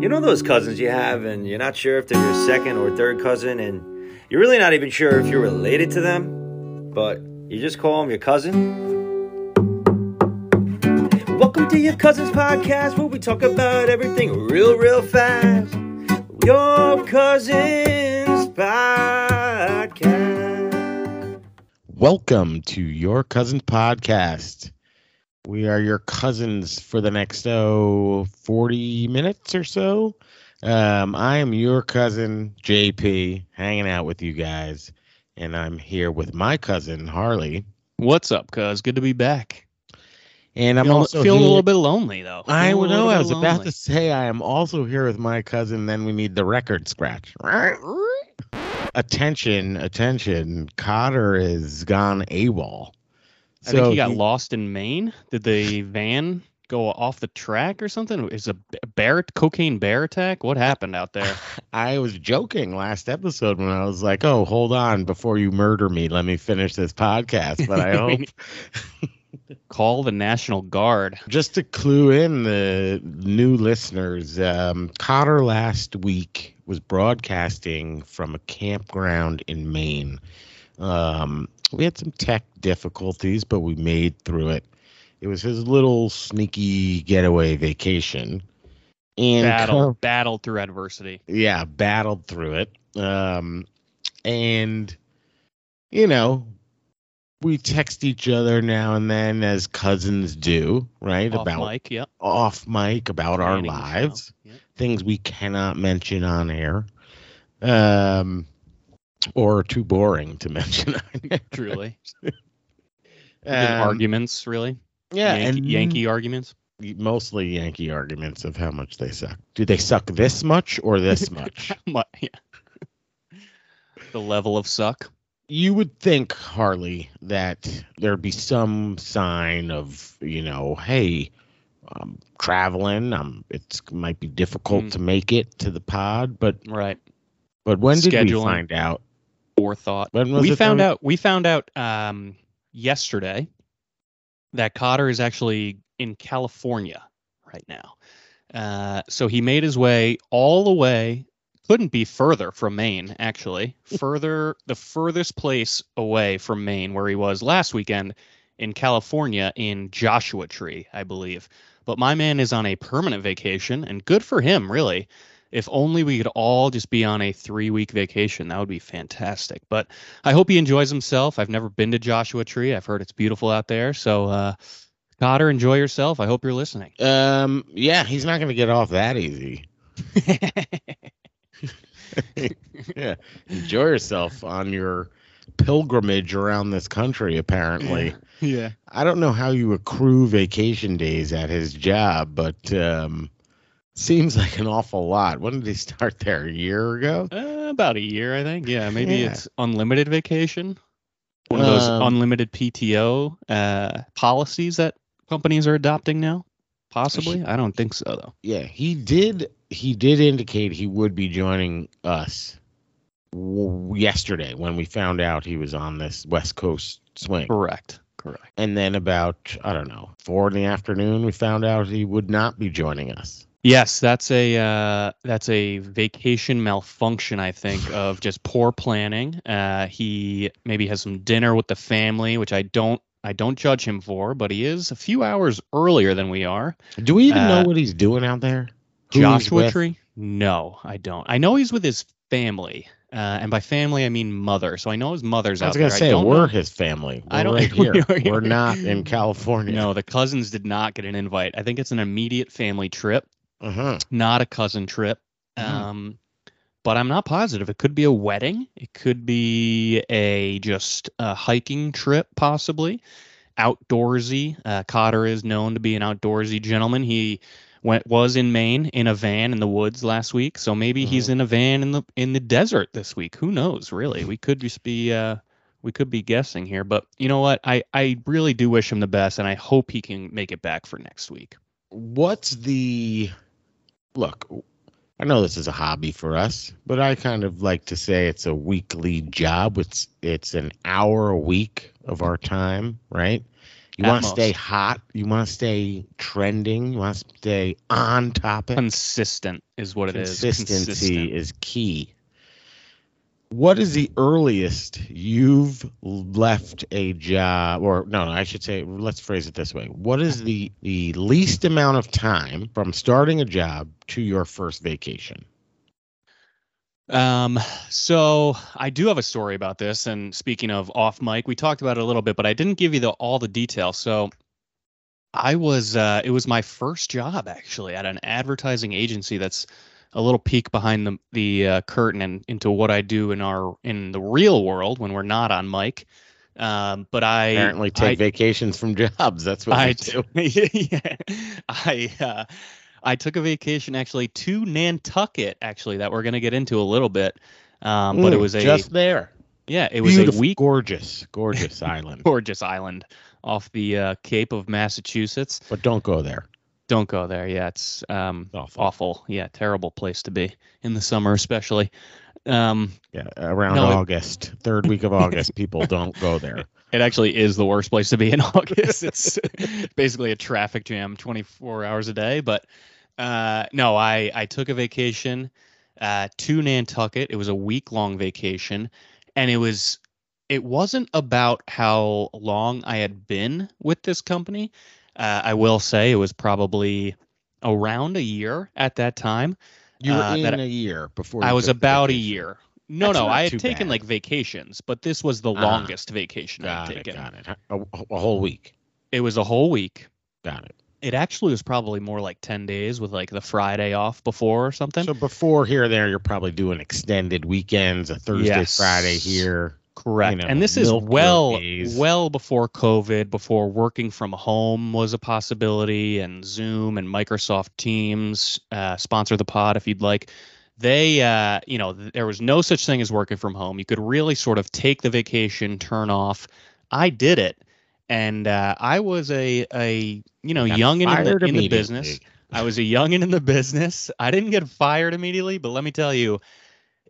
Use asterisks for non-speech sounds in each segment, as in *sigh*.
You know those cousins you have, and you're not sure if they're your second or third cousin, and you're really not even sure if you're related to them, but you just call them your cousin? Welcome to your Cousins Podcast, where we talk about everything real, real fast. Your Cousins Podcast. Welcome to your Cousins Podcast. We are your cousins for the next oh 40 minutes or so. Um, I am your cousin JP, hanging out with you guys, and I'm here with my cousin Harley. What's up, cuz? Good to be back. And I'm Feeling, also feeling a here- little bit lonely though. I Feeling a would little know. I bit was about lonely. to say I am also here with my cousin. Then we need the record scratch. Right. Attention, attention! Cotter is gone AWOL. I think he got lost in Maine. Did the van go off the track or something? Is a bear cocaine bear attack? What happened out there? *laughs* I was joking last episode when I was like, "Oh, hold on, before you murder me, let me finish this podcast." But I *laughs* hope, *laughs* Call the National Guard. just to clue in the new listeners, um, Cotter last week was broadcasting from a campground in Maine. Um, we had some tech difficulties, but we made through it. It was his little sneaky getaway vacation, and Battle, battled through adversity. yeah, battled through it. Um, and you know, we text each other now and then as cousins do, right? Off about mic, yep. off mic about our Planning show. lives, Yep. things we cannot mention on air, um, or too boring to *laughs* mention. Truly. *laughs* Um, arguments, really. yeah, Yankee, and Yankee arguments. mostly Yankee arguments of how much they suck. Do they suck this much or this *laughs* much? Mu- yeah. the level of suck. you would think harley that there'd be some sign of you know hey i'm traveling i'm it's might be difficult Mm. to make it to the pod but Right. but when did we find out forethought. we found out we found out um, yesterday that Cotter is actually in California right now. Uh, so he made his way all the way. Couldn't be further from Maine, actually. *laughs* Further, the furthest place away from Maine where he was last weekend in California in Joshua Tree, I believe. But my man is on a permanent vacation, and good for him, really. If only we could all just be on a three week vacation, that would be fantastic. But I hope he enjoys himself. I've never been to Joshua Tree. I've heard it's beautiful out there. So, uh, Cotter, enjoy yourself. I hope you're listening. um yeah he's not gonna get off that easy *laughs* yeah enjoy yourself on your pilgrimage around this country apparently yeah. I don't know how you accrue vacation days at his job, but um, seems like an awful lot. When did he start there? A year ago? Uh, about a year, I think. Yeah, maybe Yeah. it's unlimited vacation. One of those Um, unlimited PTO uh, policies that companies are adopting now. Possibly. I don't think so, though. Yeah, he did. He did indicate he would be joining us w- yesterday when we found out he was on this West Coast swing. Correct. Correct. And then about I don't know four in the afternoon, we found out he would not be joining us. Yes, that's a uh, that's a vacation malfunction. I think of just poor planning. Uh, he maybe has some dinner with the family, which I don't I don't judge him for, but he is a few hours earlier than we are. Do we even Uh, know what he's doing out there? Who Joshua? Tree? No, I don't. I know he's with his family, uh, and by family I mean mother. So I know his mother's I was out gonna there. say we're know- his family. We're I don't- right *laughs* here. we are- we're not in California. No, the cousins did not get an invite. I think it's an immediate family trip. Uh-huh. not a cousin trip. Mhm. Um, but I'm not positive. It could be a wedding. It could be a just a hiking trip, possibly outdoorsy. Uh, Cotter is known to be an outdoorsy gentleman. He went was in Maine in a van in the woods last week, so maybe he's in a van in the in the desert this week. Who knows? Really, we could just be uh, we could be guessing here. But you know what? I I really do wish him the best, and I hope he can make it back for next week. What's the look? I know this is a hobby for us, but I kind of like to say it's a weekly job. It's it's an hour a week of our time, right? You want to stay hot. You want to stay trending. You want to stay on topic. Consistent is what it is. Consistency is key. What is the earliest you've left a job, or no, no, I should say, let's phrase it this way: What is the the least amount of time from starting a job to your first vacation? Um, so I do have a story about this. And speaking of off mic, we talked about it a little bit, but I didn't give you the all the details. So I was uh it was my first job actually at an advertising agency that's a little peek behind the the uh, curtain and into what I do in our in the real world when we're not on mic. Um, but I Apparently, take I- vacations from *laughs* jobs. That's what I do. *laughs* yeah, I uh, I took a vacation actually to Nantucket actually that we're gonna get into a little bit. Um, but it Mm, was a just there. yeah, it was Beautiful, a week gorgeous, gorgeous *laughs* island. gorgeous island off the uh, Cape of Massachusetts. But don't go there. Don't go there. Yeah, it's um, Awful. awful. Yeah, terrible place to be in the summer, especially. Um, Yeah, around No, it- August, third week of August, people don't go there. *laughs* it actually is the worst place to be in *laughs* August. It's *laughs* basically a traffic jam 24 hours a day. But uh, no, I, I took a vacation uh, to Nantucket. It was a week long vacation. And it was, it wasn't about how long I had been with this company. Uh, I will say it was probably around a year at that time. You were Uh, in a year before. I was about a year. No, That's no, I had taken bad. like vacations, but this was the Ah. longest vacation it. taken. Got it. A, a whole week. It was a whole week. Got it. It actually was probably more like 10 days with like the Friday off before or something. So before here, there, you're probably doing extended weekends, a Thursday, Yes. Friday here. Correct. know, and this is well days. well before COVID, before working from home was a possibility and Zoom and Microsoft Teams uh, sponsor the pod if you'd like. They uh, you know, th- there was no such thing as working from home. You could really sort of take the vacation, turn off. I did it. And uh, I was a a you know Got youngin in the, in the business. I was a youngin in the business. I didn't get fired immediately, but let me tell you,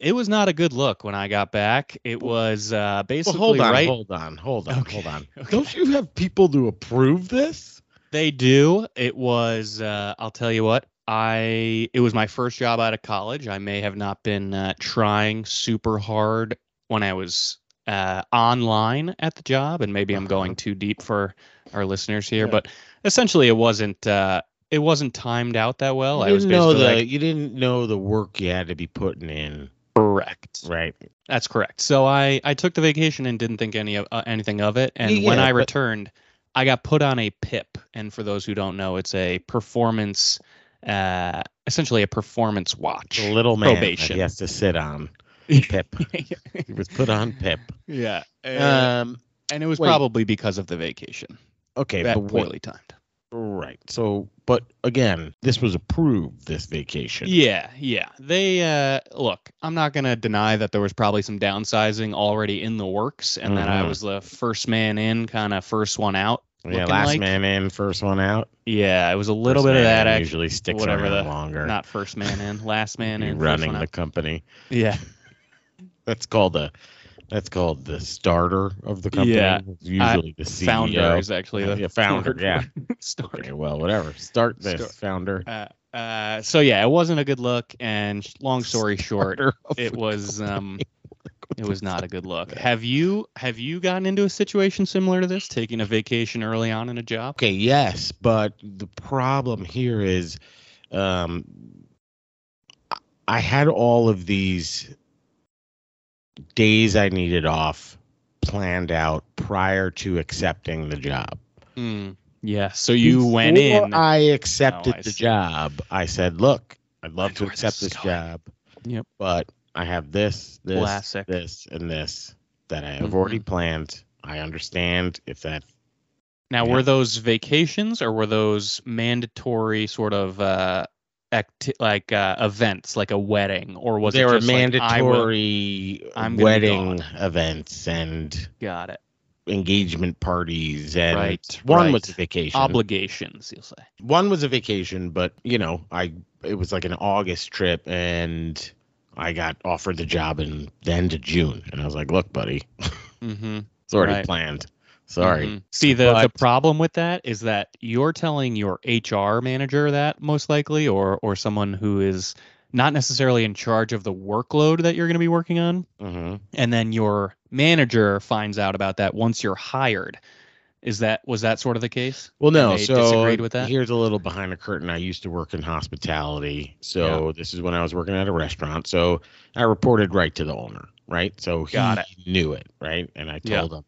it was not a good look when I got back. It was uh, Well, basically hold on, right. hold on, hold on, Okay, hold on. *laughs* okay. Don't you have people to approve this? They do. It was. Uh, I'll tell you what. I. It was my first job out of college. I may have not been uh, trying super hard when I was uh, online at the job, and maybe I'm Uh-huh. going too deep for our listeners here. Yeah. But essentially, it wasn't. Uh, it wasn't timed out that well. you I was didn't know the like, you didn't know the work you had to be putting in. Correct. Right. That's correct. So I I took the vacation and didn't think any of uh, anything of it. And when I but- returned, I got put on a PIP. And for those who don't know, it's a performance, uh, essentially a performance watch. The little man that Probation. he has to sit on. *laughs* Pip. yeah. He was put on Pip. Uh, Um. and it was wait. probably because of the vacation. Okay, That but poorly timed. Right. So, but again, this was approved. This vacation. Yeah, yeah. They uh look, I'm not going to deny that there was probably some downsizing already in the works and that I Mhm. was the first man in, kind of first one out. Yeah, last like. man in, first one out. Yeah, it was a little First bit of that actually. usually sticks whatever around the- longer. Not first man in, last *laughs* man in. running the out. company. Yeah, *laughs* That's called the that's called the starter of the company. Yeah, It's usually the CEO. founder is actually the Yeah, founder, *laughs* yeah. Starter. Okay, well, whatever. Start this, Start- founder. Uh, uh, so yeah, it wasn't a good look, and long story short, it was um, it was not a good look. Have you have you gotten into a situation similar to this, taking a vacation early on in a job? Okay, yes, but the problem here is um I- I had all of these days I needed off planned out prior to accepting the job. Mm, yeah. So you went in. I accepted Oh, I the job. I said, "Look, I'd love to know where this accept this job. Yep. But I have this, this, Classic. this, and this that I have already planned. I understand if that Now, Yeah. were those vacations or were those mandatory sort of uh, acti- like uh, events, like a wedding, or was there it were just like, will- mandatory I'm wedding events and got it. engagement parties and Right, one right. was a vacation Obligations, you'll say. one was a vacation but you know i it was like an august trip and i got offered the job in the end of june and i was like look buddy *laughs* Mm-hmm. it's already Right. planned Sorry. Mhm. See the the problem with that is that you're telling your HR manager that most likely, or or someone who is not necessarily in charge of the workload that you're going to be working on, hmm and then your manager finds out about that once you're hired. Is that was that sort of the case? Well, no. So disagreed with that? here's a little behind the curtain. I used to work in hospitality, so this is when I was working at a restaurant. So I reported right to the owner, right? So he Got it. knew it, right? And I Yeah. told him.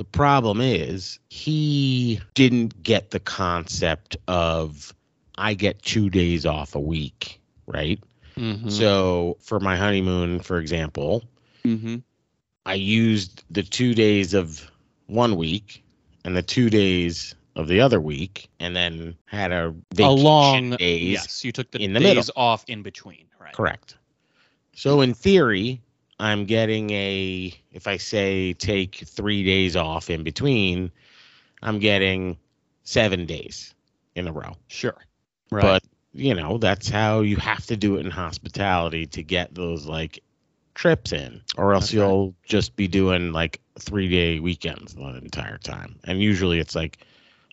The problem is he didn't get the concept of I get two days off a week, right? Mhm. So for my honeymoon, for example, Mhm. I used the two days of one week and the two days of the other week, and then had a a long days. yes, you took the in the days middle. off in between, right? Correct. So in theory, I'm getting a if I say take three days off in between, I'm getting seven days in a row. Sure. Right. But you know, that's how you have to do it in hospitality to get those like trips in. Or else That's you'll just be doing like three day weekends the entire time. And usually it's like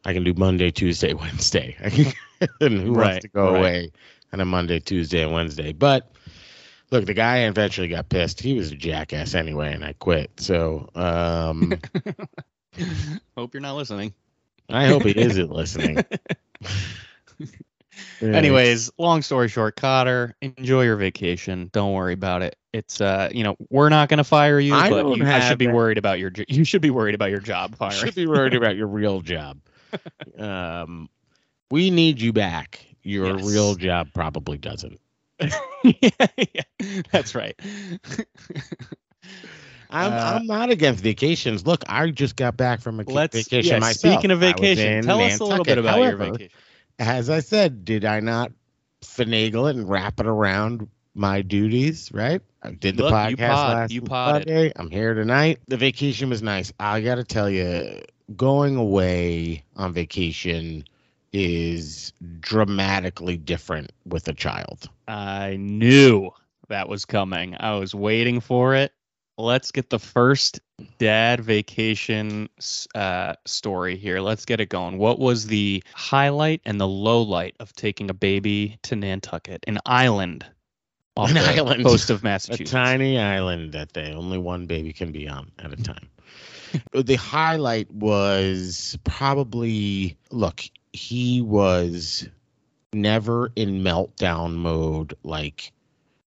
I can do Monday, Tuesday, *laughs* Wednesday. *laughs* and who Right, wants to go right. away on a Monday, Tuesday, and Wednesday? But look, the guy eventually got pissed. He was a jackass anyway, and I quit. So um *laughs* Hope you're not listening. I hope he isn't listening. *laughs* Anyways, long story short, Cotter, enjoy your vacation. Don't worry about it. It's uh, you know, we're not going to fire you, I but you, I should be worried about your you should be worried about your job You firing. should be worried about your *laughs* real job. Um, we need you back. Your Yes. real job probably doesn't. *laughs* yeah, yeah, that's right. *laughs* I'm Uh, I'm not against vacations. Look, I just got back from a vacation yeah, myself. Speaking of vacation, tell us a little bit about your vacation. As I said, did I not finagle it and wrap it around my duties? Right. I did the Look, podcast you pod- last you. Friday. I'm here tonight. The vacation was nice. I got to tell you, going away on vacation is dramatically different with a child. I knew that was coming. I was waiting for it. Let's get the first dad vacation uh, story here. Let's get it going. What was the highlight and the low light of taking a baby to Nantucket, an island *laughs* off An the island. coast of *laughs* Massachusetts? A tiny island that they only one baby can be on at a time. *laughs* the highlight was probably look, he was never in meltdown mode like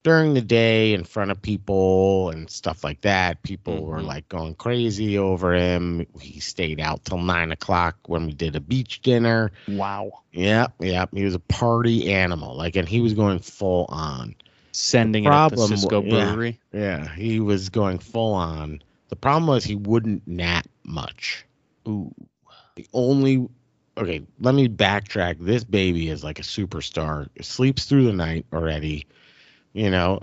during the day in front of people and stuff like that. People were Mhm. like going crazy over him. He stayed out till nine o'clock when we did a beach dinner. Wow. Yep, yep. He was a party animal. Like, and he was going full on. Sending it up the problem Cisco wa- yeah. Brewery. Yeah, he was going full on. The problem was he wouldn't nap much. Ooh. The only okay, let me backtrack. This baby is like a superstar. Sleeps through the night already. You know,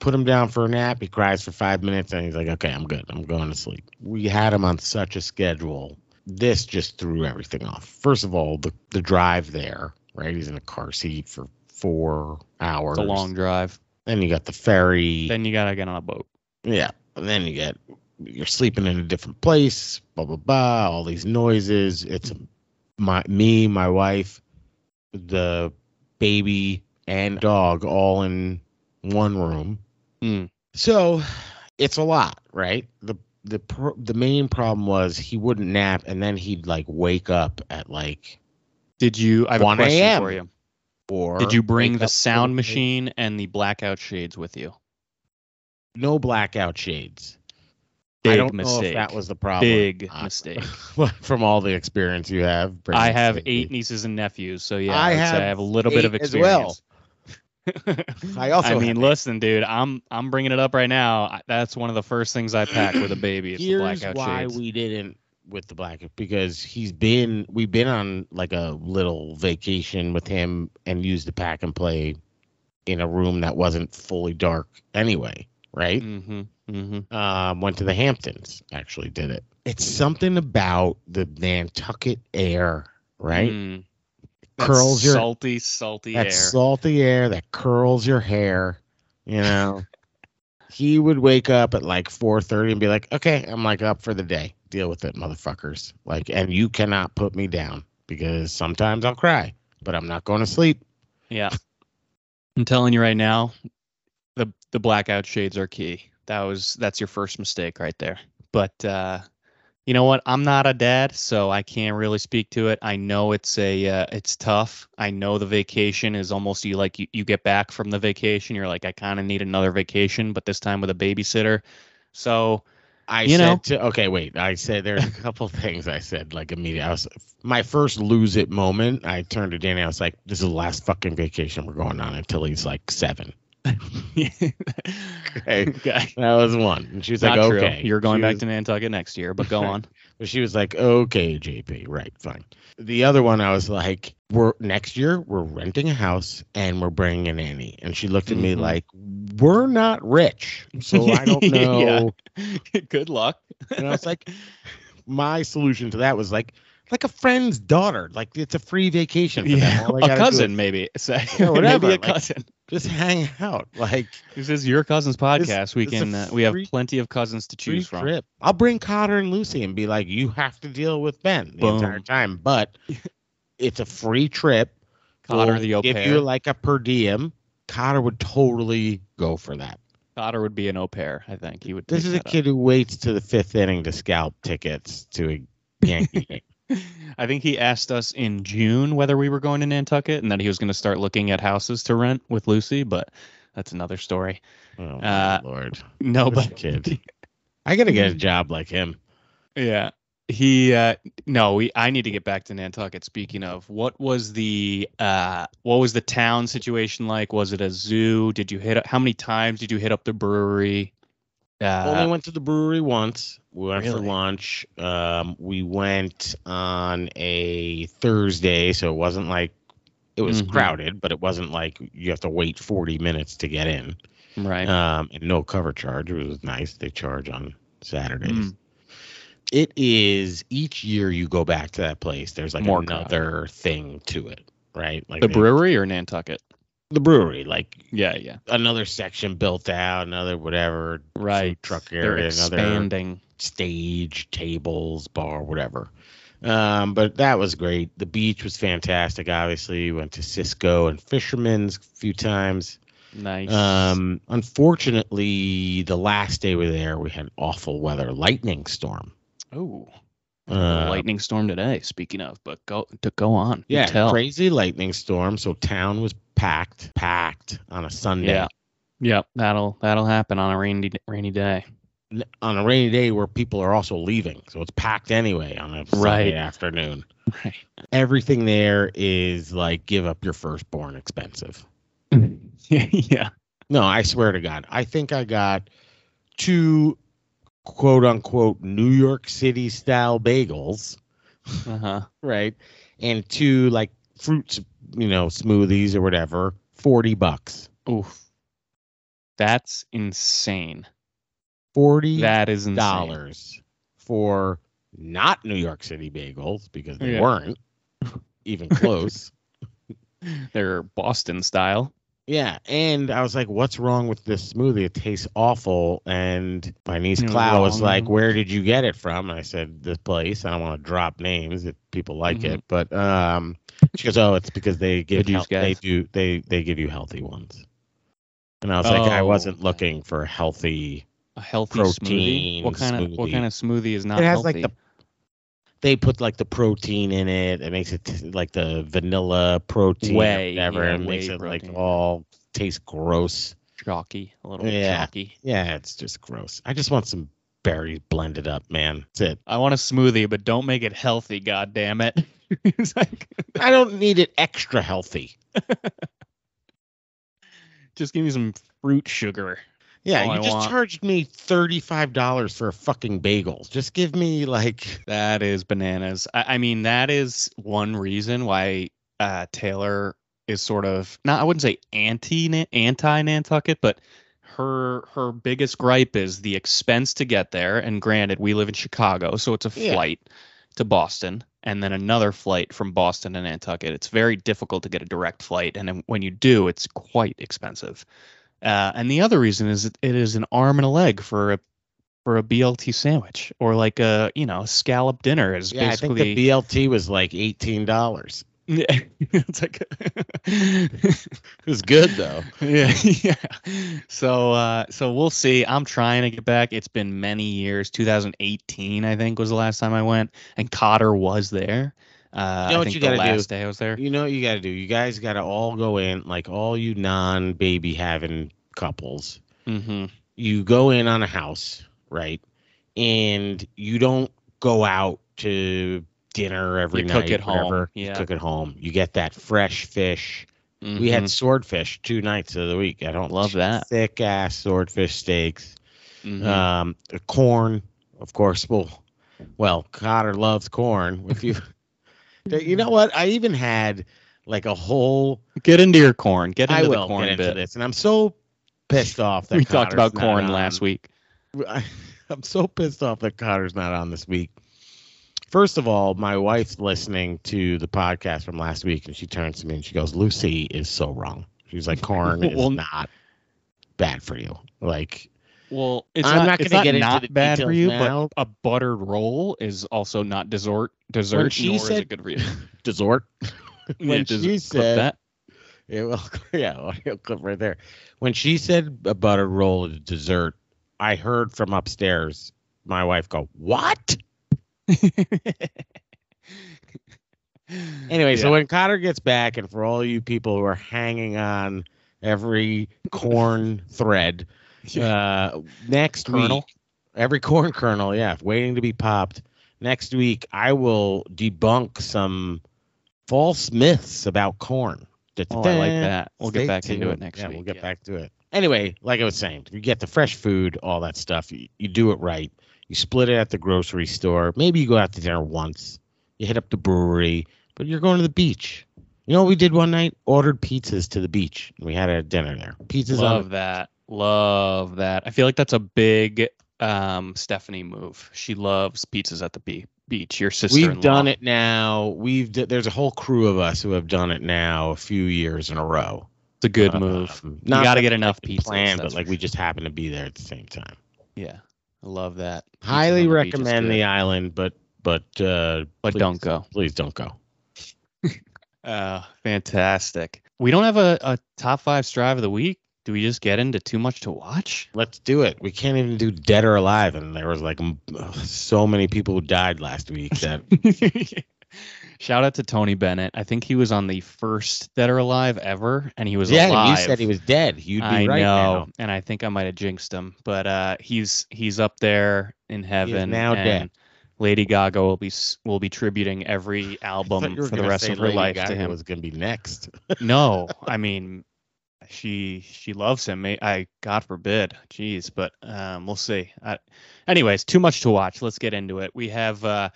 put him down for a nap. He cries for five minutes, and he's like, "Okay, I'm good. I'm going to sleep." We had him on such a schedule. This just threw everything off. First of all, the the drive there, right? He's in a car seat for four hours. It's a long drive. Then you got the ferry. Then you gotta get on a boat. Yeah. And then you get you're sleeping in a different place, blah blah blah, all these noises. It's my me, my wife, the baby and dog all in one room. Mm. So it's a lot, right? The the pro- the main problem was he wouldn't nap and then he'd like wake up at like Did you? I have a 1 question for you. or Did you bring the sound machine and the blackout shades with you? No blackout shades. I Big don't know mistake. if that was the problem. Big Uh, mistake. *laughs* *laughs* from all the experience you have. I have eight nieces and nephews, so yeah, I I, say I have have a little bit of experience. as well. *laughs* I also I mean, listen, dude, I'm I'm bringing it up right now. That's one of the first things I pack with a baby. It's the Here's blackout why shades. we didn't with the black because he's been we've been on like a little vacation with him and used the pack and play in a room that wasn't fully dark anyway, right? Mm-hmm. Mm-hmm. Um, went to the Hamptons. Actually, did it. It's something about the Nantucket air, right? Mm. Curls That your salty, salty that air. salty air that curls your hair. You know, *laughs* he would wake up at like four thirty and be like, "Okay, I'm like up for the day." deal with it, motherfuckers. Like, and you cannot put me down because sometimes I'll cry, but I'm not going to sleep. Yeah. *laughs* I'm telling you right now, the the blackout shades are key. That was that's your first mistake right there. But uh you know what? I'm not a dad, so I can't really speak to it. I know it's a uh, it's tough. I know the vacation is almost you like you, you get back from the vacation, you're like I kind of need another vacation, but this time with a babysitter. So I You said know? to okay, wait. I said there's a couple things I said like immediately. I was my first lose it moment. I turned to Danny. I was like, "This is the last fucking vacation we're going on until he's like seven. Okay, *laughs* okay. that was one. And she was Not like, true. "Okay." You're going She back was- to Nantucket next year, but go *laughs* on. But she was like, "Okay, JP, right, fine." The other one, I was like, "We're next year. We're renting a house and we're bringing a nanny." And she looked at me Mhm. like, "We're not rich, so I *laughs* don't know." Good luck. And I was like, my solution to that was like, like a friend's daughter. Like it's a free vacation. For Yeah, them. A cousin is maybe. Say, Yeah, whatever, maybe a like- cousin. Just hang out. Like This is your cousin's podcast. we this is a can uh, we have plenty of cousins to choose from. trip. I'll bring Cotter and Lucy and be like, you have to deal with Ben the Boom. entire time, but it's a free trip. Cotter We'll the au give pair. you like a per diem. Cotter would totally go for that. Cotter would be an au pair. I think he would. This is a that up. kid who waits to the fifth inning to scalp tickets to a Yankee *laughs* game. I think he asked us in June whether we were going to Nantucket and that he was going to start looking at houses to rent with Lucy, but that's another story. Oh Uh, lord. No, This but kid. *laughs* I gotta get a job like him. Yeah. He uh no, we I need to get back to Nantucket. Speaking of, what was the uh what was the town situation like? Was it a zoo? Did you hit how many times did you hit up the brewery? Only Uh went to the brewery once. We went for lunch. Um, we went on a Thursday, so it wasn't like it was Mhm. crowded, but it wasn't like you have to wait 40 minutes to get in. right. Um, and no cover charge. It was nice. They charge on Saturdays. Mm. It is each year you go back to that place. There's like More another thing to it, right? Like the brewery or Nantucket? The brewery, like Yeah, yeah. another section built out, another whatever, Right. truck They're area, another expanding. stage, tables, bar, whatever. Um, but that was great. The beach was fantastic. Obviously, went to Cisco and Fisherman's a few times. Nice. Um, unfortunately, the last day we were there, we had awful weather, lightning storm. oh. Uh, lightning storm today, speaking of, but go to go on. Yeah, tell. crazy lightning storm. So town was packed, packed on a Sunday. Yeah. Yep, that'll that'll happen on a rainy rainy day. On a rainy day where people are also leaving, so it's packed anyway on a Sunday Right. afternoon. Right. Everything there is like give up your firstborn expensive. *laughs* *laughs* yeah. No, I swear to God. I think I got two quote unquote New York City style bagels, Uh-huh. *laughs* right? And two like fruits, you know, smoothies or whatever, 40 bucks. Oof. That's insane. 40 That is dollars for not New York City bagels because they Yeah. weren't *laughs* even close. They're Boston style. Yeah, and I was like, "What's wrong with this smoothie? It tastes awful." And my niece It was Clow was like, "Where did you get it from?" And I said, "This place." I don't want to drop names if people like Mhm. it, but um, she goes, "Oh, it's because they give Good you they do they they give you healthy ones." And I was like, "I Oh. wasn't looking for healthy." A healthy smoothie. Protein What kind of what kind of smoothie is not it has healthy? like the they put like the protein in it. It makes it t- like the vanilla protein, Whey, whatever. yeah, it makes it like all taste gross. chalky, a little Yeah. chalky. Yeah, it's just gross. I just want some berries blended up, man. That's it. I want a smoothie, but don't make it healthy. God damn it! *laughs* like I don't need it extra healthy. *laughs* just give me some fruit sugar. Yeah, you I just want. charged me thirty-five dollars for a fucking bagel. Just give me like *laughs* That is bananas. I, I mean, that is one reason why uh, Taylor is sort of not. I wouldn't say anti anti Nantucket, but her her biggest gripe is the expense to get there. And granted, we live in Chicago, so it's a Yeah. flight to Boston and then another flight from Boston to Nantucket. It's very difficult to get a direct flight, and when you do, it's quite expensive. Uh, and the other reason is it is an arm and a leg for a for a BLT sandwich or like a you know scallop dinner is Yeah, I think basically the BLT was like eighteen dollars. *laughs* Yeah, it's like *laughs* It was good though. *laughs* yeah, yeah. So uh so we'll see. I'm trying to get back. It's been many years. 2018 I think was the last time I went and Cotter was there. Uh You know I what you gotta do? day I was there. You know what you got to do? You guys got to all go in, like all you non-baby having couples. Mhm. You go in on a house, right? And you don't go out to dinner every You night. cook at home, yeah. You cook at home. You get that fresh fish. We had Mhm. swordfish two nights of the week. I don't Love that. Thick ass swordfish steaks. Mhm. Um, corn, of course. Well, well, Cotter loves corn. If you, you know mm-hmm. what? I even had like a whole. get into your corn. Get into I the corn get into bit. this, and I'm so pissed off that We talked about corn on. last week. I, *laughs* I'm so pissed off that Cotter's not on this week. First of all, my wife's listening to the podcast from last week, and she turns to me and she goes, "Lucy is so wrong." She's like, "Corn *laughs* is not bad for you." Like, Well, it's I'm not, not gonna not get into the bad for details you, now. but a buttered roll is also not dessert. Dessert, she nor is said- it good for you. *laughs* dessert. *laughs* When just she said, that. Yeah, well, *laughs* yeah, audio clip right there. When she said a buttered roll is dessert, I heard from upstairs my wife go, "What?" Anyway, so when Cotter gets back, and for all you people who are hanging on every corn thread, *laughs* uh, next Kernel? week, every corn kernel, yeah, waiting to be popped. Next week, I will debunk some false myths about corn. Oh, I like that. We'll Stay get back into it tuned. next yeah, week. We'll get yeah. back to it. Anyway, like I was saying, you get the fresh food, all that stuff. You, you do it right. You split it at the grocery store. Maybe you go out to dinner once. You hit up the brewery, but you're going to the beach. You know what we did one night? Ordered pizzas to the beach. and We had a dinner there. Pizzas Love on that. Love that. I feel like that's a big um, Stephanie move. She loves pizzas at the be- beach. Your sister. We've done it now. We've d- there's a whole crew of us who have done it now a few years in a row. It's a good Um, move. you got to get enough had pizzas. but like we just happen to be there at the same time. Yeah, I love that. Pizzas Highly recommend the island, but but uh, but please- don't go. Please don't go. *laughs* Uh, fantastic. We don't have a, a top five strive of the week. Do we just get into too much to watch? Let's do it. We can't even do dead or alive, and there was like so many people who died last week that *laughs* Shout out to Tony Bennett. I think he was on the first Dead or Alive ever, and he was yeah, alive. you said he was dead. You'd be I right know, now. and I think I might have jinxed him, but uh, he's he's up there in heaven. now and dead. Lady Gaga will be will be tributing every *laughs* album for the rest of her Lady life to him. Was going to be next. no, *laughs* I mean, she she loves him. I God forbid, jeez, but um, we'll see. Uh, anyways, too much to watch. Let's get into it. We have uh,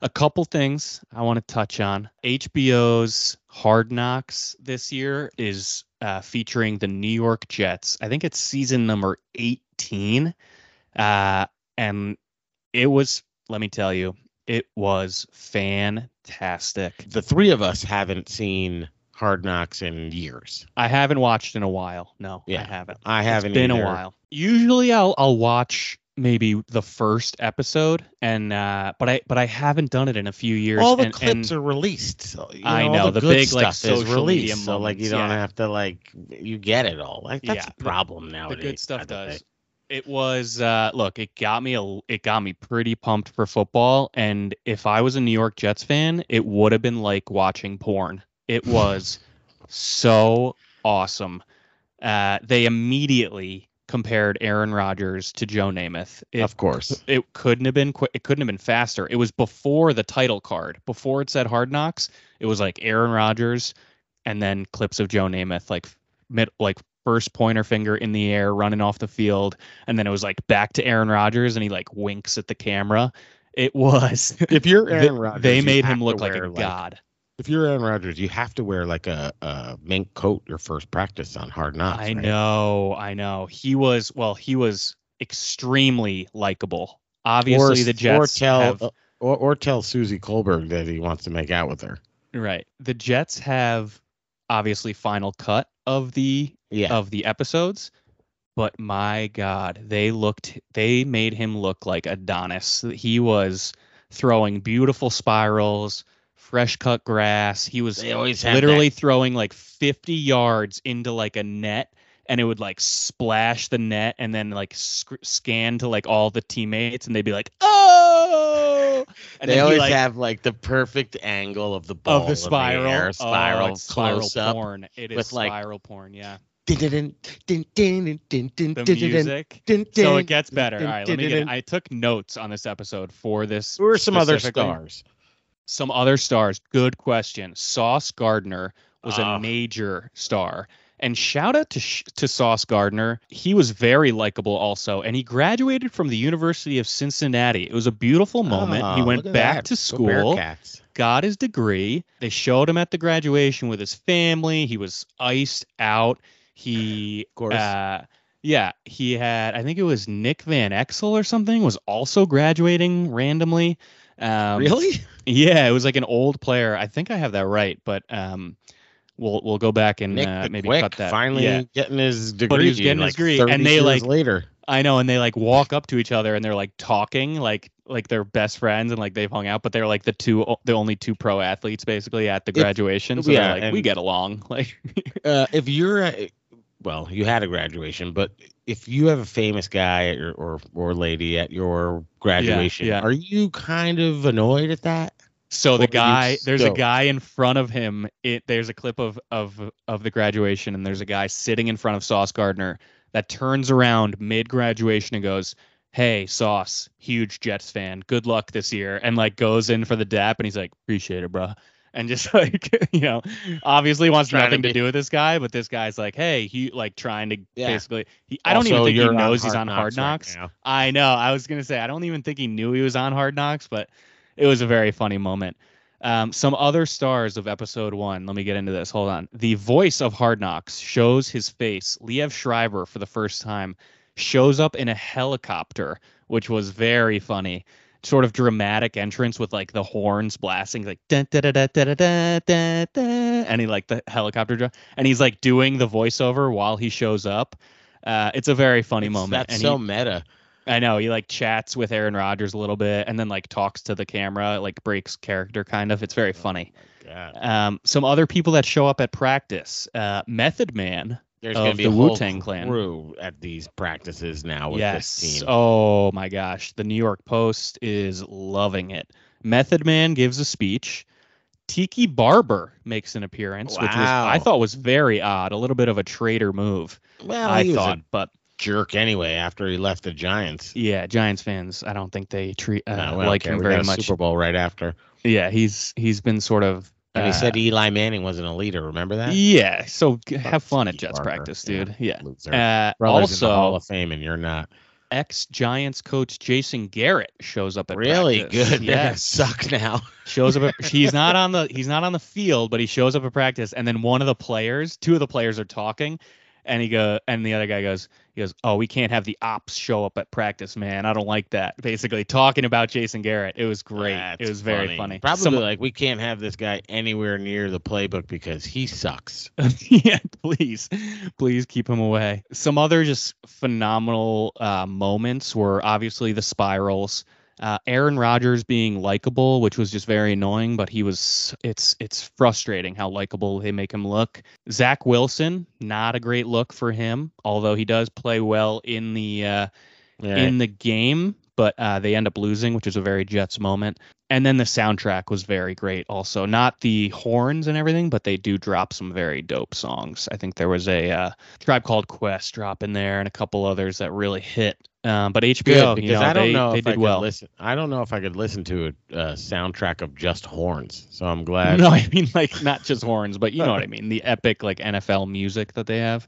a couple things I want to touch on. HBO's Hard Knocks this year is uh, featuring the New York Jets. I think it's season number 18, uh, and it was. Let me tell you, it was fantastic. the three of us haven't seen Hard Knocks in years. I haven't watched in a while. No, Yeah, I haven't. I haven't. It's been either. a while. Usually, I'll I'll watch maybe the first episode, and uh, but I but I haven't done it in a few years. All the and, clips and are released. So, you I know, the, the big, like, stuff is social media released, so like you don't yeah. have to like you get it all. Like that's Yeah, a problem problem the good stuff by the way. does. It was uh, look, it got me a it got me pretty pumped for football, and if I was a New York Jets fan, it would have been like watching porn. It was so awesome. Uh, they immediately compared Aaron Rodgers to Joe Namath. It, Of course. it couldn't have been qu- it couldn't have been faster. It was before the title card. Before it said Hard Knocks, it was like Aaron Rodgers and then clips of Joe Namath like mid like first pointer finger in the air running off the field and then it was like back to Aaron Rodgers and he like winks at the camera. It was If you're *laughs* they- Aaron Rodgers, they made him look like a god. If you're Aaron Rodgers, you have to wear like a, a mink coat your first practice on Hard Knocks. I right? know, I know. He was well, he was extremely likable. Obviously or, the Jets or tell have uh, or, or tell Suzy Kolber that he wants to make out with her. Right. The Jets have obviously final cut of the Yeah. of the episodes. but my God, they looked, they made him look like Adonis. He was throwing beautiful spirals, fresh cut grass. He was always literally throwing like 50 yards into like a net and it would like splash the net and then like sc- scan to like all the teammates and they'd be like, oh, *laughs* and they then he, always like, have like the perfect angle of the ball of the spiral, the air, Oh, spiral spiral close up. porn. It is like, spiral porn. Yeah, Dun, dun, dun, the music. So it gets better. All right, let me get. dun. I took notes on this episode for this. Who are some other stars? Some other stars. Good question. Sauce Gardner was Ah. a major star. And shout out to to Sauce Gardner. He was very likable also, and he graduated from the University of Cincinnati. It was a beautiful moment. he Oh, went back that. to school got his degree. They showed him at the graduation with his family. He was iced out. He, Of course. uh, yeah, he had. I think it was Nick Van Exel or something was also graduating randomly. Um, really? *laughs* Yeah, it was like an old player. I think I have that right, but um, we'll we'll go back and uh, maybe Quick cut that. finally Yeah, getting his degree. But he was getting his degree, 30 and they, like, later. I know, and they like walk up to each other and they're like talking like like they're best friends and like they've hung out, but they're like the two the only two pro athletes basically at the If- graduation. So yeah, they're like we get along. *laughs* Like Uh, if you're, a, well, you had a graduation, but if you have a famous guy your, or or lady at your graduation, yeah. are you kind of annoyed at that? so Or the guy there's a guy in front of him. It there's a clip of of of the graduation and there's a guy sitting in front of Sauce Gardner that turns around mid graduation and goes. Hey, Sauce, huge Jets fan. Good luck this year. And like goes in for the dap and he's like, appreciate it, bro. And just *laughs* like, you know, obviously wants Trying to nothing to, do with this guy, but this guy's like, hey, he like trying to Yeah. basically, he, I don't even think he knows he's on Hard right Knocks. now. I know. I was gonna say I don't even think he knew he was on Hard Knocks, but it was a very funny moment. Um, some other stars of episode one. Let me get into this. Hold on. The voice of Hard Knocks shows his face. Liev Schreiber for the first time shows up in a helicopter, which was very funny. Sort of dramatic entrance with like the horns blasting, like da da da da da da da da, and he like the helicopter, dr- and he's like doing the voiceover while he shows up. Uh, it's a very funny It's- moment. That's and so he, meta. I know he like chats with Aaron Rodgers a little bit and then like talks to the camera, like breaks character kind of. It's very funny. God. Um, some other people that show up at practice, uh, Method Man. There's going to be the a whole Wu-Tang Clan. crew at these practices now with yes. this team. Oh my gosh, the New York Post is loving it. Method Man gives a speech. Tiki Barber makes an appearance, which was I thought was very odd, a little bit of a traitor move. well, I thought, but jerk anyway after he left the Giants. yeah, Giants fans, I don't think they treat uh, No, like care. him We very much. Super Bowl right after, Yeah, he's he's been sort of. And he uh, said Eli Manning wasn't a leader. Remember that? Yeah, so g- have fun at Tiki Jets practice, dude. Yeah. Loser. Uh, the Hall of Fame, and you're not. ex Giants coach Jason Garrett shows up at Really practice. good. Yes, suck now. shows up. At, *laughs* he's not on the he's not on the field, but he shows up at practice, and then one of the players, two of the players are talking, and he go and the other guy goes, he goes, oh, we can't have the ops show up at practice, man. I don't like that. Basically, talking about Jason Garrett, it was great. it That's was very funny. Probably Some- like we can't have this guy anywhere near the playbook because he sucks. *laughs* yeah, please, please keep him away. Some other just phenomenal uh, moments were obviously the spirals. Uh, Aaron Rodgers being likable, which was just very annoying, but he was. It's it's frustrating how likable they make him look. Zach Wilson, not a great look for him, although he does play well in the uh, Yeah. in the game, but uh, they end up losing, which is a very Jets moment. And then the soundtrack was very great also. Not the horns and everything, but they do drop some very dope songs. I think there was a uh, Tribe Called Quest drop in there and a couple others that really hit. Um, but HBO, Good because you know, I don't they, know they if I did could well. listen. I don't know if I could listen to a, a soundtrack of just horns. So I'm *laughs* glad. No, I mean like not just horns, but you know what I mean. The epic like NFL music that they have.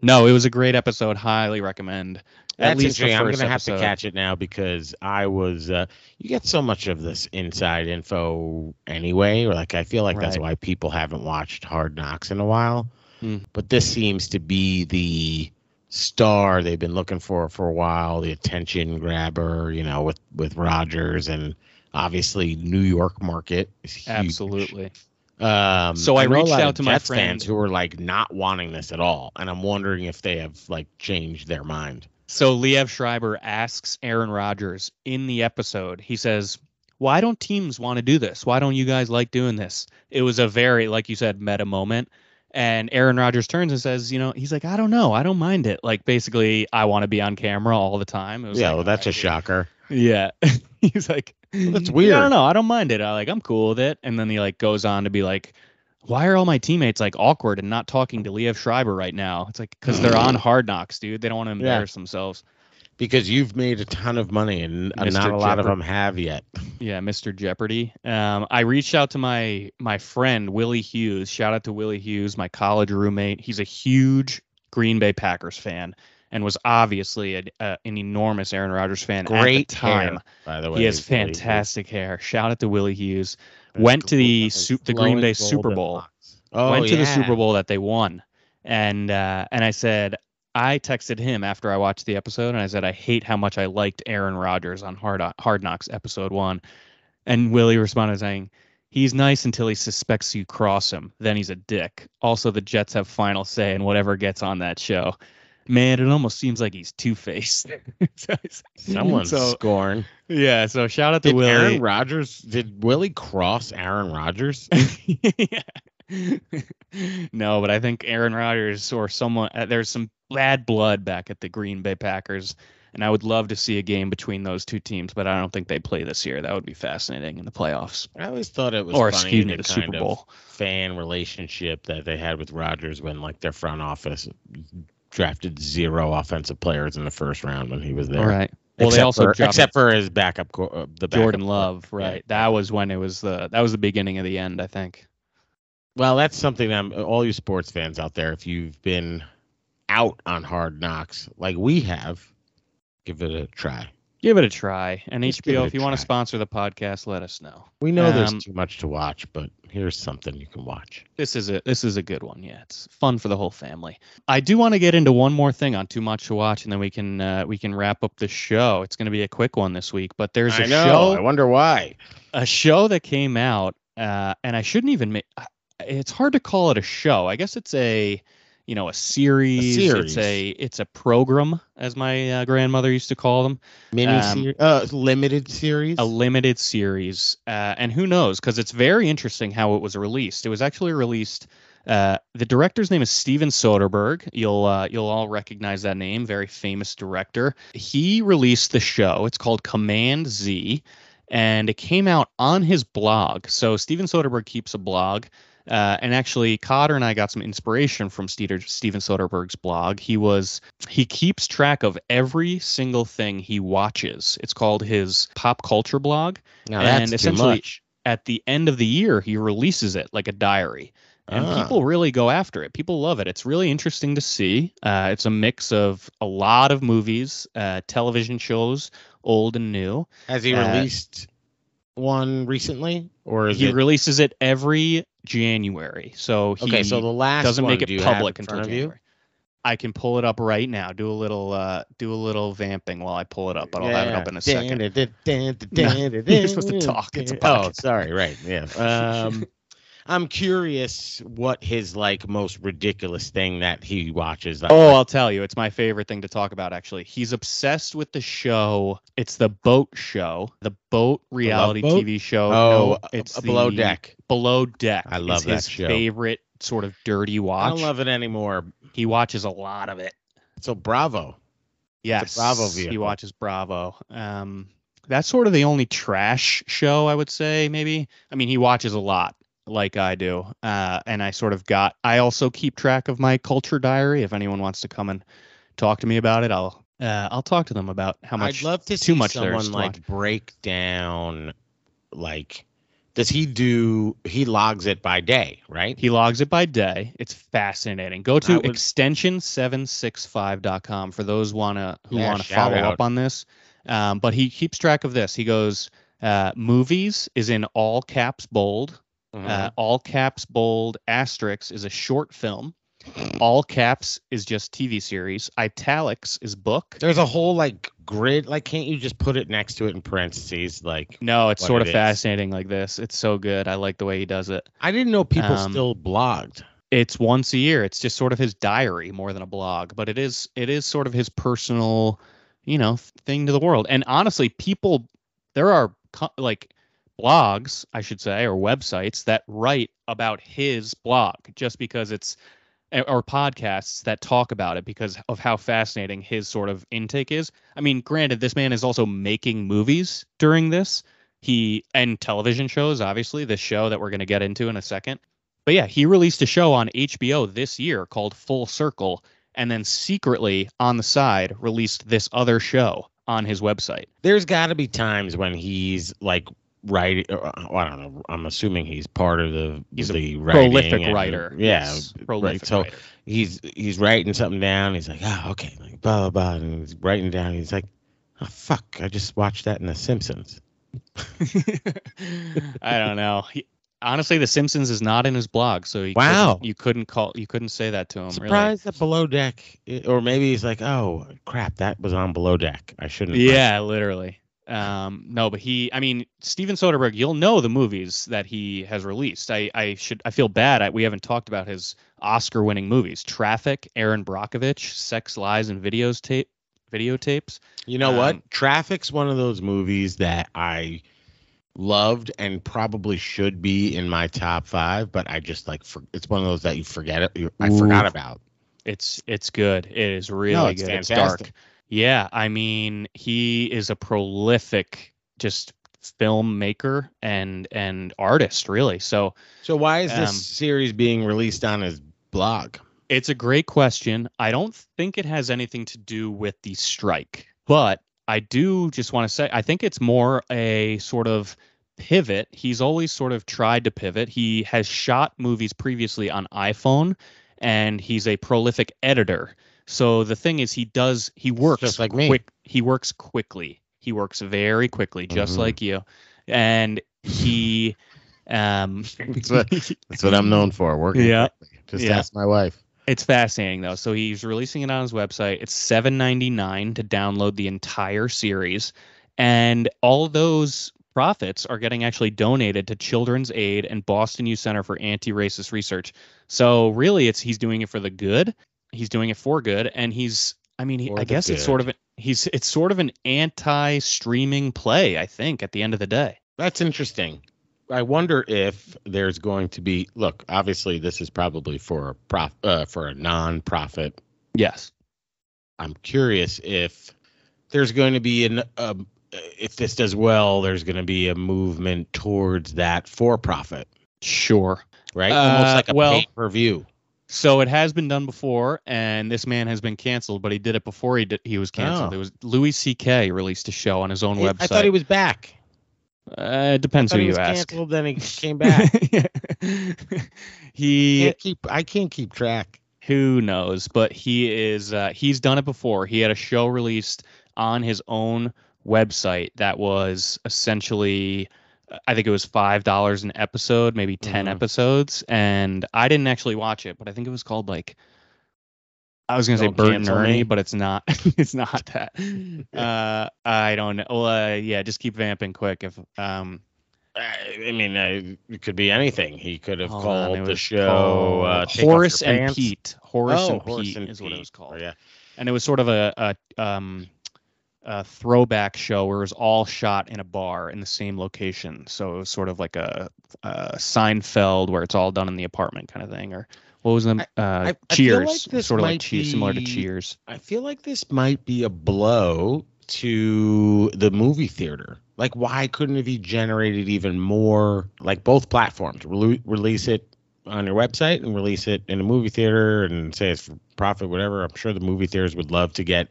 No, it was a great episode. Highly recommend. That's At least interesting. I'm gonna have to catch it now because I was. Uh, you get so much of this inside info anyway, or like I feel like that's why people haven't watched Hard Knocks in a while. Hmm. But this seems to be the star they've been looking for for a while, the attention grabber. You know, with with Rodgers and obviously New York market. Absolutely. Um, So I a reached out to my Jets friend- fans who were like not wanting this at all, and I'm wondering if they have like changed their mind. So Liev Schreiber asks Aaron Rodgers in the episode, he says, Why don't teams want to do this? Why don't you guys like doing this? It was a very, like you said, meta moment. And Aaron Rodgers turns and says, You know, he's like, I don't know. I don't mind it. Like, basically, I want to be on camera all the time. It was Yeah, like, well, that's a dude." shocker. Yeah. *laughs* he's like, that's "Yeah, I don't know. I don't mind it. I like, I'm cool with it. And then he like goes on to be like, why are all my teammates like awkward and not talking to Liev Schreiber right now? It's like because they're on Hard Knocks, dude. They don't want to Yeah. embarrass themselves. Because you've made a ton of money, and uh, Mr. not a lot of them have yet. Yeah, Mr. Jeopardy. Um, I reached out to my my friend Willie Hughes. Shout out to Willie Hughes, my college roommate. He's a huge Green Bay Packers fan and was obviously a, uh, an enormous Aaron Rodgers fan Great at the time. hair, by the way. He has fantastic hair. Shout out to Willie Hughes. That's Went to the Those Su- the Green Bay Super Bowl. Oh, went to the. Super Bowl that they won, and uh, and I said I texted him after I watched the episode, and I said I hate how much I liked Aaron Rodgers on Hard Hard Knocks episode one, and Willie responded saying. He's nice until he suspects you cross him. Then he's a dick. Also, the Jets have final say in whatever gets on that show. Man, it almost seems like he's two faced. *laughs* Someone's so scoring. yeah. So shout out to Did Willie. Aaron Rodgers? Did Willie cross Aaron Rodgers? *laughs* *laughs* no, but I think Aaron Rodgers or someone uh, there's some bad blood back at the Green Bay Packers, and I would love to see a game between those two teams, but I don't think they play this year. That would be fascinating in the playoffs I always thought it was or funny excuse me, the the kind Super of Bowl. fan relationship that they had with Rodgers when like their front office drafted zero offensive players in the first round when he was there. All right. Well, except they also for, except for his backup, uh, the backup Jordan Love, yeah. right? That was when it was the that was the beginning of the end, I think. Well, that's something I'm all you sports fans out there. If you've been out on Hard Knocks like we have, give it a try. Give it a try. And Just HBO, if you want to sponsor the podcast, let us know. We know there's Um, too much to watch, but here's something you can watch. This is a this is a good one. Yeah, it's fun for the whole family. I do want to get into one more thing on too much to watch, and then we can uh, we can wrap up the show. It's going to be a quick one this week, but there's a I know. show I wonder why. a show that came out, uh, and I shouldn't even make. It's hard to call it a show. I guess it's a you know a series. series. It's a it's a program, as my uh, grandmother used to call them. Mini Um, series, uh, limited series. a limited series, uh, and who knows? Because it's very interesting how it was released. It was actually released. Uh, the director's name is Steven Soderbergh. You'll uh, you'll all recognize that name. Very famous director. He released the show. It's called Command Z, and it came out on his blog. So Steven Soderbergh keeps a blog. Uh, and actually, Cotter and I got some inspiration from Steven Steven Soderbergh's blog. He was he keeps track of every single thing he watches. It's called his pop culture blog. now and essentially-. At the end of the year, he releases it like a diary. And Ah. people really go after it. People love it. It's really interesting to see. Uh, it's a mix of a lot of movies, uh, television shows, old and new. Has he uh, released one recently, or is he it releases it every January. So he okay? So the last doesn't one, make it public in until front of you? January. I can pull it up right now. Do a little uh, do a little vamping while I pull it up, but I'll have it up in a second. *laughs* *laughs* You're supposed to talk. It's a podcast. Oh, sorry. Right. Yeah. *laughs* Um, I'm curious what his like most ridiculous thing that he watches. Oh, I'll tell you, it's my favorite thing to talk about. Actually, he's obsessed with the show. It's the Boat Show, the boat reality Boat? TV show. oh, no, it's a below deck. Below Deck. I love that his show. Favorite sort of dirty watch. I don't love it anymore. he watches a lot of it. So Bravo. Yes, Bravo He watches Bravo. Um, that's sort of the only trash show I would say. Maybe. I mean, he watches a lot, like I do, uh, and I sort of got. I also keep track of my culture diary. If anyone wants to come and talk to me about it, I'll. Uh, I'll talk to them about how much. I'd love to too see much someone like watch. break down, like, does he do? He logs it by day, right? He logs it by day. It's fascinating. Go to would- extension765.com for those wanna who Yeah, want to follow out. up on this. Um, but he keeps track of this. He goes, uh, movies is in all caps bold. Mhm. Uh, all caps bold asterisk is a short film. All caps is just TV series. Italics is book. There's a whole like grid. Like, can't you just put it next to it in parentheses? Like, No, it's sort of fascinating like this. It's so good. I like the way he does it. I didn't know people Um, still blogged. It's once a year. It's just sort of his diary more than a blog, but it is it is sort of his personal, you know, thing to the world. And honestly, people there are like blogs, I should say, or websites that write about his blog just because it's or podcasts that talk about it because of how fascinating his sort of intake is. I mean, granted, this man is also making movies during this. He and television shows, obviously, this show that we're going to get into in a second. But yeah, he released a show on HBO this year called Full Circle, and then secretly on the side released this other show on his website. There's got to be times when he's like writing. Well, I don't know. I'm assuming he's part of the He's a the writing Prolific and- writer. Yeah, yes, prolific So writer. he's he's writing something down. He's like, ah, okay, like blah blah blah, and he's writing down. He's like, oh fuck, I just watched that in The Simpsons. *laughs* I don't know. He, honestly, The Simpsons is not in his blog, so he Wow. couldn't, you couldn't call you couldn't say that to him. really. Surprised that Below Deck, or maybe he's like, oh crap, that was on Below Deck. I shouldn't. Yeah, literally. Um, no, but he, I mean, Steven Soderbergh, you'll know the movies that he has released. I, I should, I feel bad. I, we haven't talked about his Oscar-winning movies: Traffic, Erin Brockovich, Sex, Lies, and Videos tape, videotapes. You know Um, what? Traffic's one of those movies that I loved and probably should be in my top five, but I just like for, it's one of those that you forget it. I forgot about. It's, it's good. It is really No, good. It's dark. Yeah, I mean, he is a prolific, just filmmaker and and artist, really. So So why is this Um, series being released on his blog? It's a great question. I don't think it has anything to do with the strike, but I do just want to say I think it's more a sort of pivot. He's always sort of tried to pivot. He has shot movies previously on iPhone and he's a prolific editor. So the thing is he does he works just like me. quick he works quickly. He works very quickly just Mhm. like you. And he um That's what- That's what I'm known for. Working. *laughs* Yeah. quickly. Just Yeah. ask my wife. It's fascinating though. So he's releasing it on his website. It's seven ninety nine to download the entire series, and all those profits are getting actually donated to Children's Aid and Boston Youth Center for Anti-Racist Research. So really, it's he's doing it for the good. He's doing it for good, and he's. I mean, he, I guess it's sort of a, he's it's sort of an anti-streaming play. I think at the end of the day. That's interesting. I wonder if there's going to be. Look, obviously, this is probably for a prof, uh, for a non-profit Yes. I'm curious if there's going to be an um, if this does well, there's going to be a movement towards that for profit, Sure. right? Uh, Almost like a well- pay per view. So it has been done before, and this man has been canceled, but he did it before he did, he was canceled. Oh. It was Louis C.K. released a show on his own website. I thought he was back. Uh, it depends who he you was ask. canceled, then he *laughs* came back. *laughs* he can't keep. I can't keep track. who knows, but he is uh, he's done it before. He had a show released on his own website that was essentially I think it was five dollars an episode, maybe 10 Mhm. episodes, and I didn't actually watch it, but I think it was called like I was gonna say Bert and Ernie, Me? but it's not. *laughs* it's not that. *laughs* Uh, I don't know. Well, uh, yeah, just keep vamping quick. If um, I I mean, uh, it could be anything. He could have on, called the show called uh, Horace and Pants. Pete. Horace oh, and Horace Pete and is what it was called. Oh, yeah. and it was sort of a, a um a throwback show where it was all shot in a bar in the same location. So it was sort of like a, a Seinfeld where it's all done in the apartment kind of thing. Or what was the uh, I Cheers? like sort of like Cheers, similar to Cheers. I feel like this might be a blow to the movie theater. Like, why couldn't it be generated even more? Like both platforms, rele- release it on your website and release it in a movie theater and say it's for profit, whatever. I'm sure the movie theaters would love to get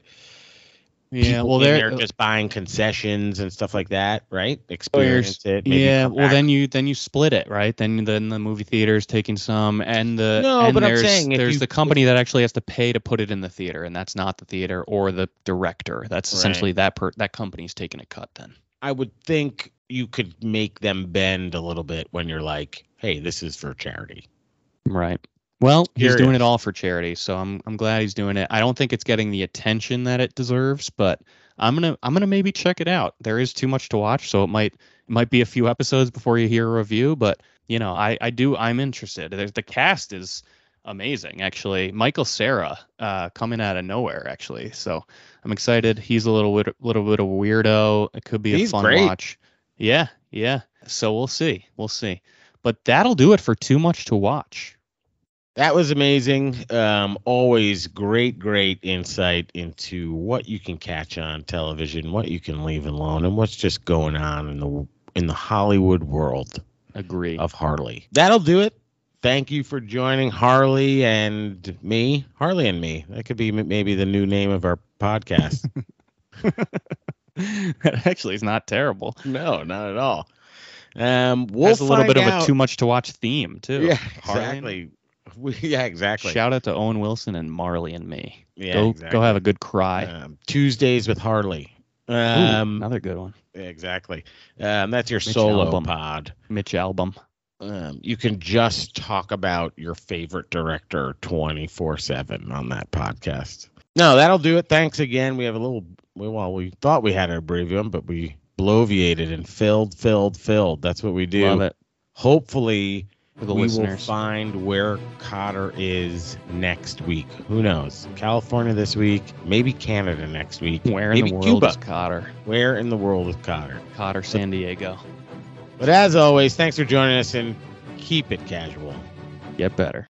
Yeah, well, there just buying concessions and stuff like that, right? Experience it. maybe yeah, well back. then you then you split it, right? Then then the movie theater is taking some, and the No, and but I'm saying there's you- the company that actually has to pay to put it in the theater, and that's not the theater or the director. That's Right. essentially that per that company's taking a cut. Then I would think you could make them bend a little bit when you're like, "Hey, this is for charity." right. Well, he's doing it all for charity, so I'm I'm glad he's doing it. I don't think it's getting the attention that it deserves, but I'm gonna I'm gonna maybe check it out. There is too much to watch, so it might it might be a few episodes before you hear a review. But you know, I I do I'm interested. There's, the cast is amazing, actually. Michael Cera uh, coming out of nowhere, actually. So I'm excited. He's a little bit little bit of a weirdo. It could be a fun great. watch. Yeah, yeah. So we'll see. We'll see. But that'll do it for too much to watch. That was amazing. Um, always great, great insight into what you can catch on television, what you can leave alone, and what's just going on in the in the Hollywood world Agree. of Harley. That'll do it. Thank you for joining Harley and me. Harley and me. That could be m- maybe the new name of our podcast. *laughs* *laughs* that actually is not terrible. no, not at all. Um, we'll Has a little bit find of a too much to watch theme too. Yeah, Harley exactly. We, *laughs* yeah, exactly. Shout out to Owen Wilson and Marley and me. yeah, go exactly. go have a good cry. um, Tuesdays with Harley. Ooh, Um, another good one. exactly. Um, that's your Mitch solo Albom. pod. Mitch Albom. Um, you can just talk about your favorite director 24 7 on that podcast. No, that'll do it. Thanks again. We have a little, well, we thought we had our brevium, but we bloviated and filled, filled, filled. That's what we do. Love it Hopefully, for the we will listeners. find where Cotter is next week. Who knows? California this week, maybe Canada next week. Where in maybe the world Cuba. is Cotter? Where in the world is Cotter? Cotter, San Diego. But as always, thanks for joining us and keep it casual. Get better.